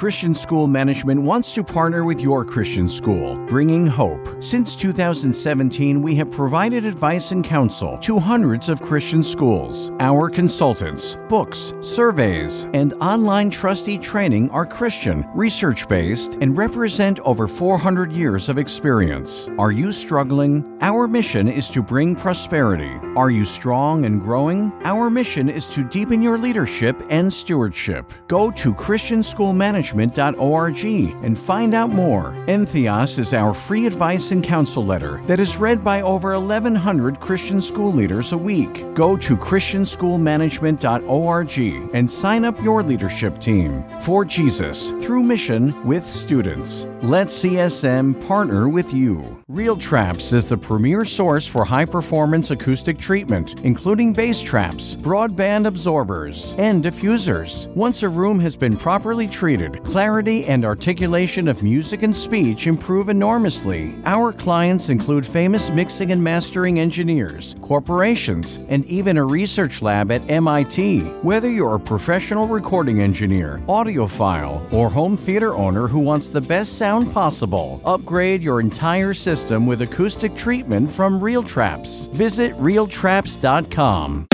Christian School Management wants to partner with your Christian school, bringing hope. Since 2017, we have provided advice and counsel to hundreds of Christian schools. Our consultants, books, surveys, and online trustee training are Christian, research based, and represent over 400 years of experience. Are you struggling? Our mission is to bring prosperity. Are you strong and growing? Our mission is to deepen your leadership and stewardship. Go to Christianschoolmanagement.org and find out more. Entheos is our free advice and counsel letter that is read by over 1,100 Christian school leaders a week. Go to Christianschoolmanagement.org and sign up your leadership team for Jesus through mission with students. Let CSM partner with you. Real Traps is the premier source for high performance acoustic treatment, including bass traps, broadband absorbers, and diffusers. Once a room has been properly treated, clarity and articulation of music and speech improve enormously. Our clients include famous mixing and mastering engineers, corporations, and even a research lab at MIT. Whether you're a professional recording engineer, audiophile, or home theater owner who wants the best sound possible, upgrade your entire system with acoustic treatment from Real Traps. Visit realtraps.com.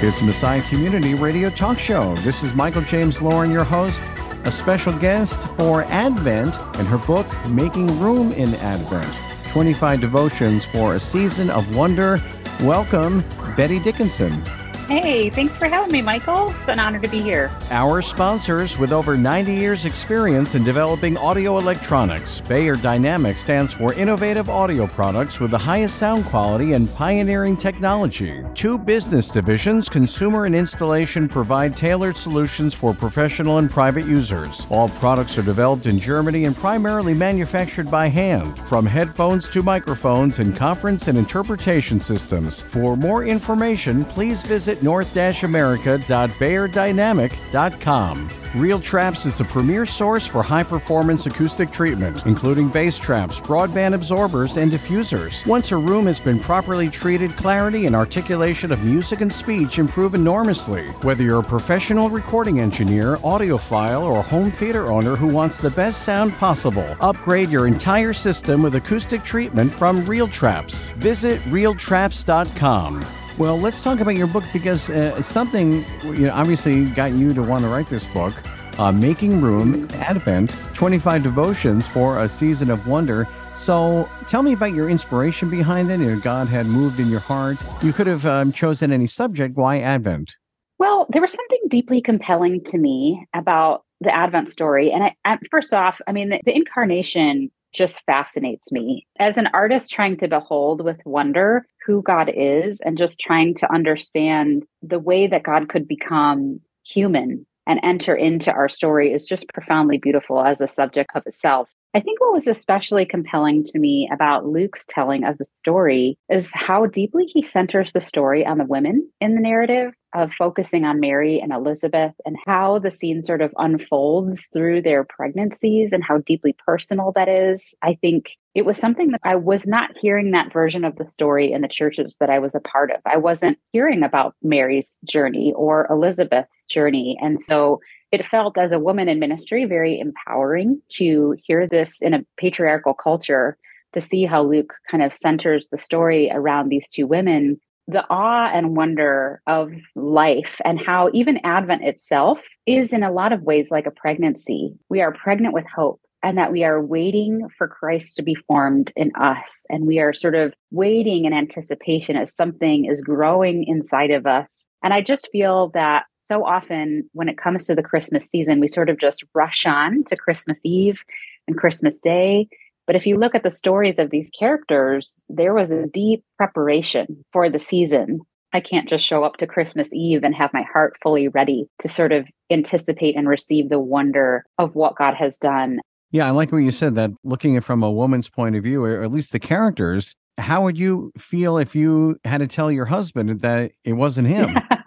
It's Messiah Community Radio Talk Show. This is Michael James Lauren, your host, a special guest for Advent and her book, Making Room in Advent 25 Devotions for a Season of Wonder. Welcome, Bette Dickinson. Hey, thanks for having me, Michael. It's an honor to be here. Our sponsors with over 90 years' experience in developing audio electronics. Beyerdynamic stands for innovative audio products with the highest sound quality and pioneering technology. Two business divisions, consumer and installation, provide tailored solutions for professional and private users. All products are developed in Germany and primarily manufactured by hand, from headphones to microphones and conference and interpretation systems. For more information, please visit north-america.beyerdynamic.com. Real Traps is the premier source for high performance acoustic treatment, including bass traps, broadband absorbers, and diffusers. Once a room has been properly treated, clarity and articulation of music and speech improve enormously. Whether you're a professional recording engineer, audiophile, or home theater owner who wants the best sound possible, upgrade your entire system with acoustic treatment from Real Traps. Visit realtraps.com. Well, let's talk about your book because uh, something you know obviously got you to want to write this book. Uh, Making Room Advent 25 Devotions for a Season of Wonder. So tell me about your inspiration behind it. You know, God had moved in your heart. You could have um, chosen any subject. Why Advent? Well, there was something deeply compelling to me about the Advent story. And I, I, first off, I mean, the, the incarnation just fascinates me. As an artist trying to behold with wonder who God is and just trying to understand the way that God could become human and enter into our story is just profoundly beautiful as a subject of itself. I think what was especially compelling to me about Luke's telling of the story is how deeply he centers the story on the women in the narrative of focusing on Mary and Elizabeth and how the scene sort of unfolds through their pregnancies and how deeply personal that is. I think it was something that I was not hearing that version of the story in the churches that I was a part of. I wasn't hearing about Mary's journey or Elizabeth's journey. And so it felt as a woman in ministry very empowering to hear this in a patriarchal culture to see how Luke kind of centers the story around these two women the awe and wonder of life and how even Advent itself is in a lot of ways like a pregnancy. We are pregnant with hope and that we are waiting for Christ to be formed in us. And we are sort of waiting in anticipation as something is growing inside of us. And I just feel that so often when it comes to the Christmas season, we sort of just rush on to Christmas Eve and Christmas Day but if you look at the stories of these characters, there was a deep preparation for the season. I can't just show up to Christmas Eve and have my heart fully ready to sort of anticipate and receive the wonder of what God has done. Yeah, I like what you said that looking at from a woman's point of view, or at least the characters, how would you feel if you had to tell your husband that it wasn't him?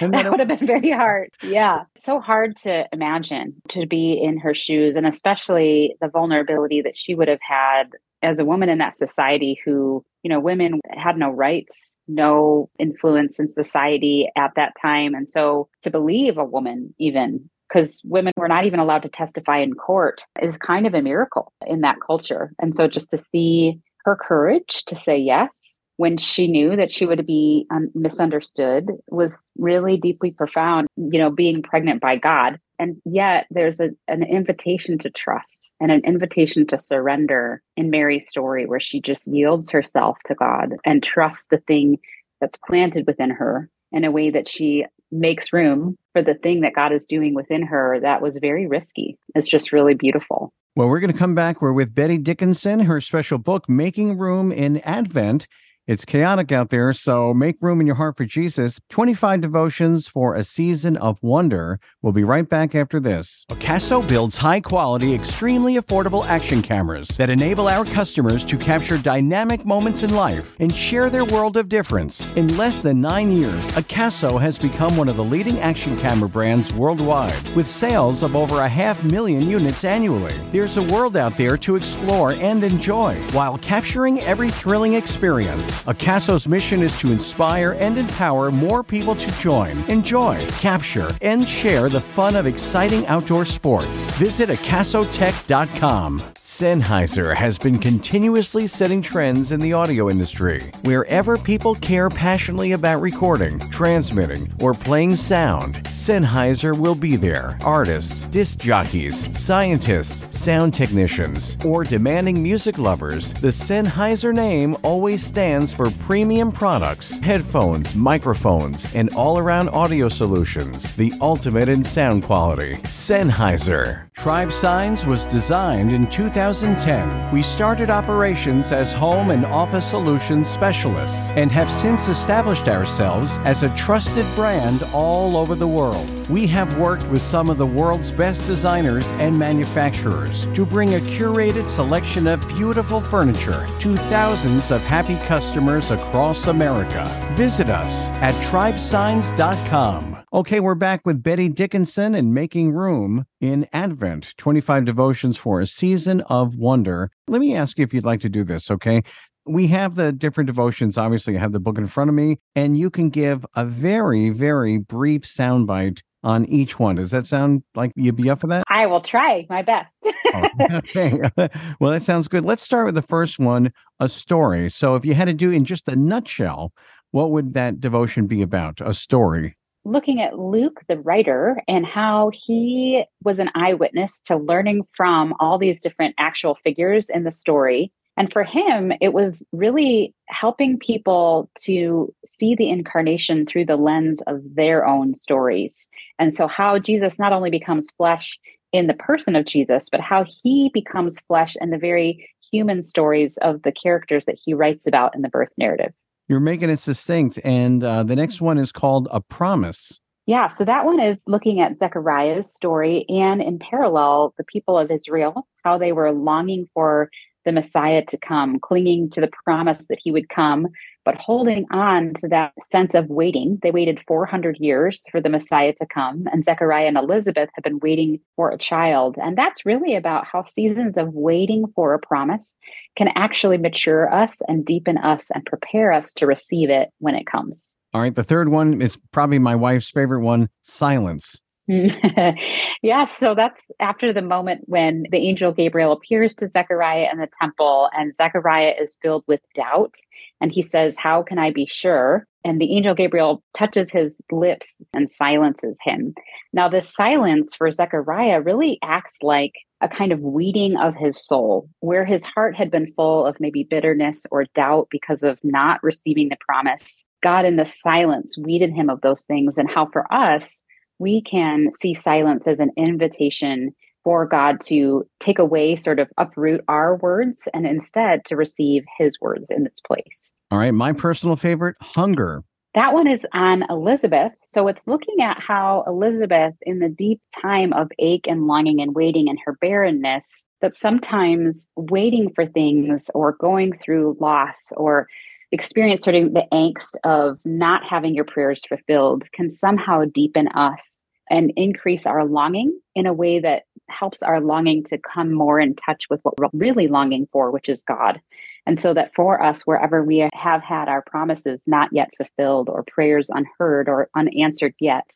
that would have been very hard. Yeah. So hard to imagine to be in her shoes and especially the vulnerability that she would have had as a woman in that society who, you know, women had no rights, no influence in society at that time. And so to believe a woman even because women were not even allowed to testify in court is kind of a miracle in that culture. And so just to see her courage to say yes when she knew that she would be um, misunderstood was really deeply profound, you know, being pregnant by God. And yet there's a, an invitation to trust and an invitation to surrender in Mary's story, where she just yields herself to God and trusts the thing that's planted within her in a way that she makes room for the thing that God is doing within her that was very risky. It's just really beautiful. Well, we're going to come back. We're with Bette Dickinson, her special book, Making Room in Advent. It's chaotic out there, so make room in your heart for Jesus. 25 devotions for a season of wonder. We'll be right back after this. Casso builds high quality, extremely affordable action cameras that enable our customers to capture dynamic moments in life and share their world of difference. In less than nine years, Casso has become one of the leading action camera brands worldwide, with sales of over a half million units annually. There's a world out there to explore and enjoy while capturing every thrilling experience. AKASO's mission is to inspire and empower more people to join, enjoy, capture, and share the fun of exciting outdoor sports. Visit AkasoTech.com. Sennheiser has been continuously setting trends in the audio industry. Wherever people care passionately about recording, transmitting, or playing sound, Sennheiser will be there. Artists, disc jockeys, scientists, sound technicians, or demanding music lovers, the Sennheiser name always stands for premium products, headphones, microphones, and all around audio solutions, the ultimate in sound quality. Sennheiser. Tribe Signs was designed in 2010. We started operations as home and office solutions specialists and have since established ourselves as a trusted brand all over the world. We have worked with some of the world's best designers and manufacturers to bring a curated selection of beautiful furniture to thousands of happy customers across America. Visit us at tribesigns.com. Okay, we're back with Bette Dickinson and Making Room in Advent 25 devotions for a season of wonder. Let me ask you if you'd like to do this, okay? we have the different devotions. Obviously, I have the book in front of me, and you can give a very, very brief soundbite on each one. Does that sound like you'd be up for that? I will try my best. oh, okay. well, that sounds good. Let's start with the first one a story. So, if you had to do in just a nutshell, what would that devotion be about? A story. Looking at Luke, the writer, and how he was an eyewitness to learning from all these different actual figures in the story and for him, it was really helping people to see the incarnation through the lens of their own stories. And so, how Jesus not only becomes flesh in the person of Jesus, but how he becomes flesh in the very human stories of the characters that he writes about in the birth narrative. You're making it succinct. And uh, the next one is called A Promise. Yeah, so that one is looking at Zechariah's story and in parallel, the people of Israel, how they were longing for the Messiah to come, clinging to the promise that he would come, but holding on to that sense of waiting. They waited 400 years for the Messiah to come, and Zechariah and Elizabeth have been waiting for a child. And that's really about how seasons of waiting for a promise can actually mature us and deepen us and prepare us to receive it when it comes. All right. The third one is probably my wife's favorite one silence. yes, so that's after the moment when the angel Gabriel appears to Zechariah in the temple, and Zechariah is filled with doubt. And he says, How can I be sure? And the angel Gabriel touches his lips and silences him. Now, this silence for Zechariah really acts like a kind of weeding of his soul, where his heart had been full of maybe bitterness or doubt because of not receiving the promise. God, in the silence, weeded him of those things. And how for us, we can see silence as an invitation for God to take away, sort of uproot our words, and instead to receive his words in its place. All right. My personal favorite, hunger. That one is on Elizabeth. So it's looking at how Elizabeth, in the deep time of ache and longing and waiting in her barrenness, that sometimes waiting for things or going through loss or experience sort of the angst of not having your prayers fulfilled can somehow deepen us and increase our longing in a way that helps our longing to come more in touch with what we're really longing for, which is God. And so that for us, wherever we have had our promises not yet fulfilled or prayers unheard or unanswered yet,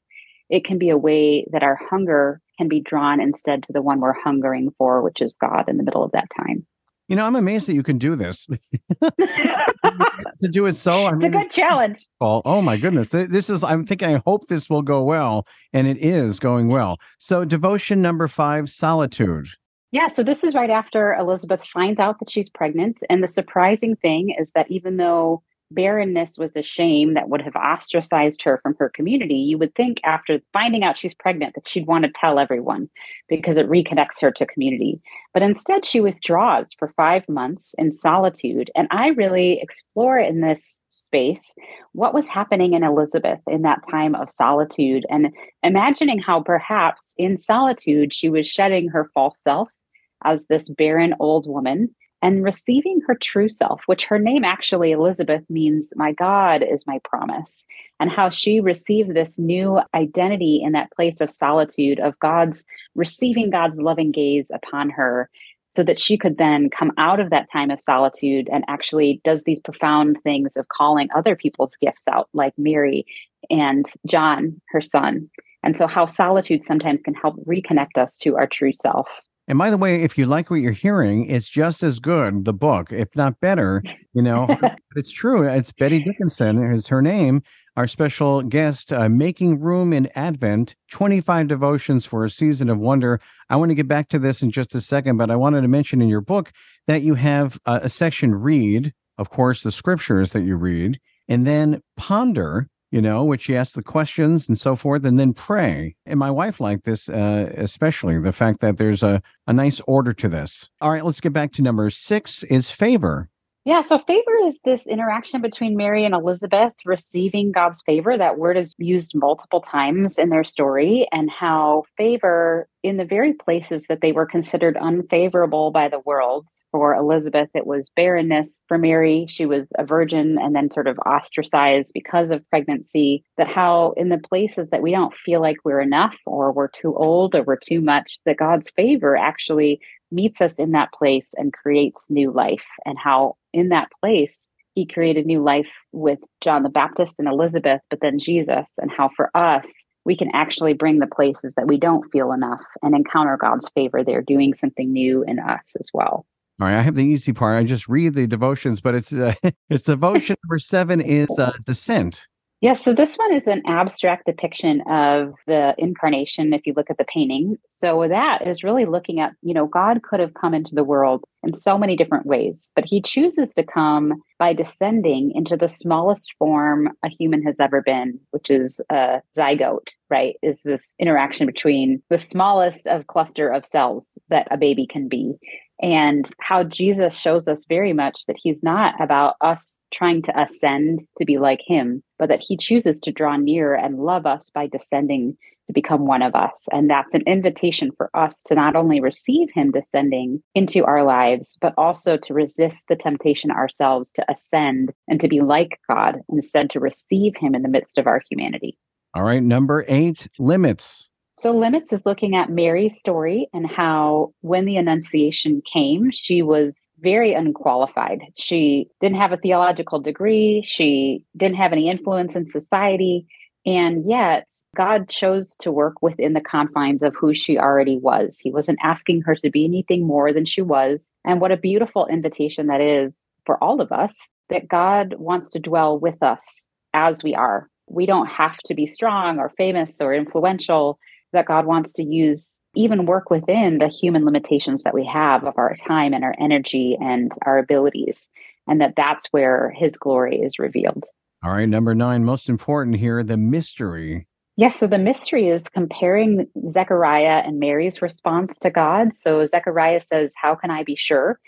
it can be a way that our hunger can be drawn instead to the one we're hungering for, which is God in the middle of that time. You know, I'm amazed that you can do this. to do it so, I mean, it's a good challenge. Oh, oh my goodness! This is. I'm thinking. I hope this will go well, and it is going well. So, devotion number five: solitude. Yeah, so this is right after Elizabeth finds out that she's pregnant. And the surprising thing is that even though barrenness was a shame that would have ostracized her from her community, you would think after finding out she's pregnant that she'd want to tell everyone because it reconnects her to community. But instead, she withdraws for five months in solitude. And I really explore in this space what was happening in Elizabeth in that time of solitude and imagining how perhaps in solitude she was shedding her false self as this barren old woman and receiving her true self, which her name actually, Elizabeth, means my God is my promise, and how she received this new identity in that place of solitude, of God's receiving God's loving gaze upon her, so that she could then come out of that time of solitude and actually does these profound things of calling other people's gifts out, like Mary and John, her son. And so, how solitude sometimes can help reconnect us to our true self. And by the way, if you like what you're hearing, it's just as good, the book, if not better, you know. it's true. It's Bette Dickinson is her name. Our special guest, uh, Making Room in Advent 25 Devotions for a Season of Wonder. I want to get back to this in just a second, but I wanted to mention in your book that you have uh, a section read, of course, the scriptures that you read, and then ponder, you know, which you asks the questions and so forth, and then pray. And my wife liked this, uh, especially the fact that there's a, a nice order to this. All right, let's get back to number six is favor. Yeah, so favor is this interaction between Mary and Elizabeth receiving God's favor. That word is used multiple times in their story, and how favor in the very places that they were considered unfavorable by the world for Elizabeth, it was barrenness. For Mary, she was a virgin and then sort of ostracized because of pregnancy. That how, in the places that we don't feel like we're enough or we're too old or we're too much, that God's favor actually meets us in that place and creates new life. And how, in that place, he created new life with John the Baptist and Elizabeth, but then Jesus, and how for us, we can actually bring the places that we don't feel enough and encounter God's favor there, doing something new in us as well. All right, I have the easy part. I just read the devotions, but it's uh, it's devotion number seven is uh, descent. Yes, yeah, so this one is an abstract depiction of the incarnation if you look at the painting. So that is really looking at, you know, God could have come into the world in so many different ways, but he chooses to come by descending into the smallest form a human has ever been, which is a zygote, right? Is this interaction between the smallest of cluster of cells that a baby can be and how Jesus shows us very much that he's not about us trying to ascend to be like him, but that he chooses to draw near and love us by descending to become one of us. And that's an invitation for us to not only receive him descending into our lives, but also to resist the temptation ourselves to ascend and to be like God, instead to receive him in the midst of our humanity. All right, number eight limits. So, Limits is looking at Mary's story and how when the Annunciation came, she was very unqualified. She didn't have a theological degree, she didn't have any influence in society. And yet, God chose to work within the confines of who she already was. He wasn't asking her to be anything more than she was. And what a beautiful invitation that is for all of us that God wants to dwell with us as we are. We don't have to be strong or famous or influential that God wants to use, even work within the human limitations that we have of our time and our energy and our abilities, and that that's where his glory is revealed. All right, number nine, most important here the mystery. Yes, so the mystery is comparing Zechariah and Mary's response to God. So Zechariah says, How can I be sure?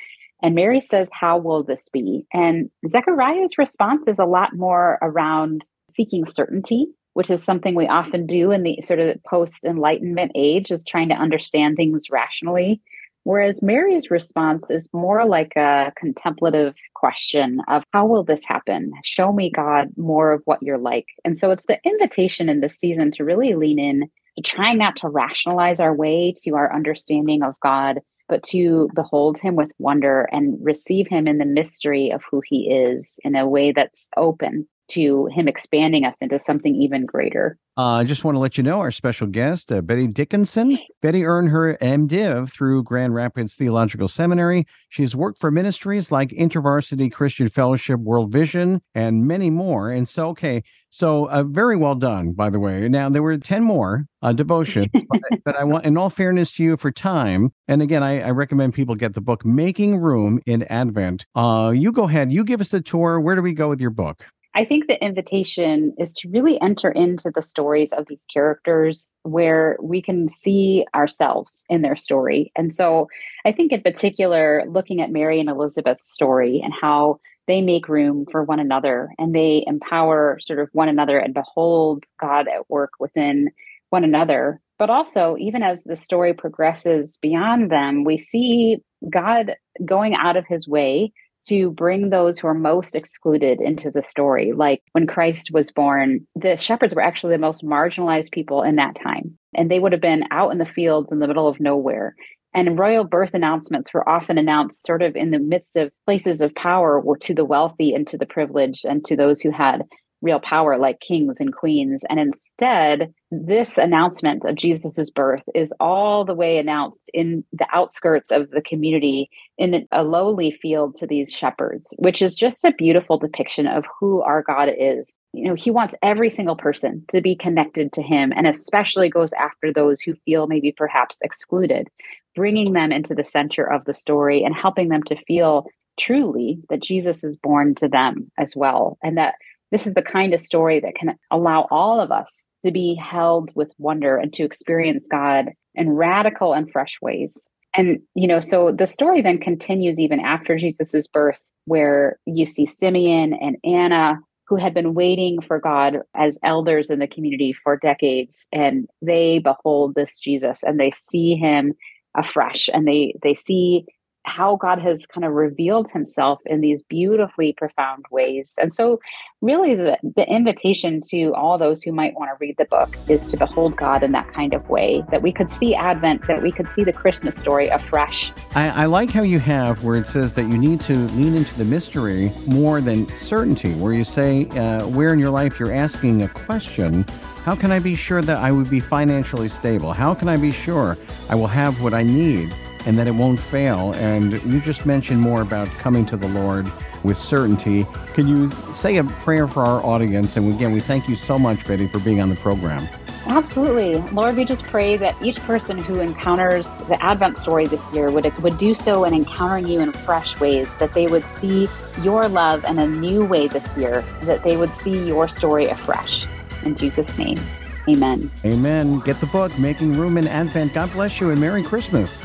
And Mary says, How will this be? And Zechariah's response is a lot more around seeking certainty which is something we often do in the sort of post enlightenment age is trying to understand things rationally Whereas Mary's response is more like a contemplative question of how will this happen? Show me, God, more of what you're like. And so it's the invitation in this season to really lean in to trying not to rationalize our way to our understanding of God, but to behold him with wonder and receive him in the mystery of who he is in a way that's open to him expanding us into something even greater. Uh, I just want to let you know our special guest, uh, Bette Dickinson. Bette earned her MDiv through Grand Rapids Theological Seminary. She's worked for ministries like InterVarsity Christian Fellowship, World Vision, and many more. And so, okay, so uh, very well done, by the way. Now, there were 10 more uh, devotions, but, but, I want, in all fairness to you for time, and again, I, I recommend people get the book Making Room in Advent. Uh, you go ahead, you give us the tour. Where do we go with your book? I think the invitation is to really enter into the stories of these characters where we can see ourselves in their story. And so I think, in particular, looking at Mary and Elizabeth's story and how they make room for one another and they empower sort of one another and behold God at work within one another. But also, even as the story progresses beyond them, we see God going out of his way to bring those who are most excluded into the story. Like when Christ was born, the shepherds were actually the most marginalized people in that time. And they would have been out in the fields in the middle of nowhere. And royal birth announcements were often announced sort of in the midst of places of power to the wealthy and to the privileged and to those who had real power like kings and queens. And instead, this announcement of Jesus's birth is all the way announced in the outskirts of the community in a lowly field to these shepherds, which is just a beautiful depiction of who our God is. You know, he wants every single person to be connected to him and especially goes after those who feel maybe perhaps excluded, bringing them into the center of the story and helping them to feel truly that Jesus is born to them as well and that this is the kind of story that can allow all of us to be held with wonder and to experience God in radical and fresh ways. And, you know, so the story then continues even after Jesus's birth, where you see Simeon and Anna, who had been waiting for God as elders in the community for decades, and they behold this Jesus and they see him afresh and they they see how God has kind of revealed himself in these beautifully profound ways. And so, really, the, the invitation to all those who might want to read the book is to behold God in that kind of way, that we could see Advent, that we could see the Christmas story afresh. I, I like how you have where it says that you need to lean into the mystery more than certainty, where you say, uh, where in your life you're asking a question. How can I be sure that I would be financially stable? How can I be sure I will have what I need? And that it won't fail. And you just mentioned more about coming to the Lord with certainty. Can you say a prayer for our audience? And again, we thank you so much, Bette, for being on the program. Absolutely. Lord, we just pray that each person who encounters the Advent story this year would, would do so in encountering you in fresh ways, that they would see your love in a new way this year, that they would see your story afresh. In Jesus' name, amen. Amen. Get the book, Making Room in Advent. God bless you and Merry Christmas.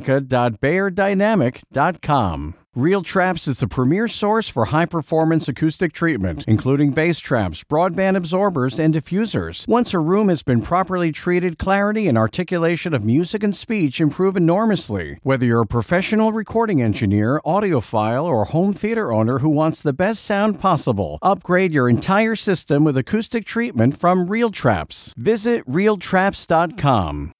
america.beyerdynamic.com. Real Traps is the premier source for high performance acoustic treatment, including bass traps, broadband absorbers, and diffusers. Once a room has been properly treated, clarity and articulation of music and speech improve enormously. Whether you're a professional recording engineer, audiophile, or home theater owner who wants the best sound possible, upgrade your entire system with acoustic treatment from Real Traps. Visit realtraps.com.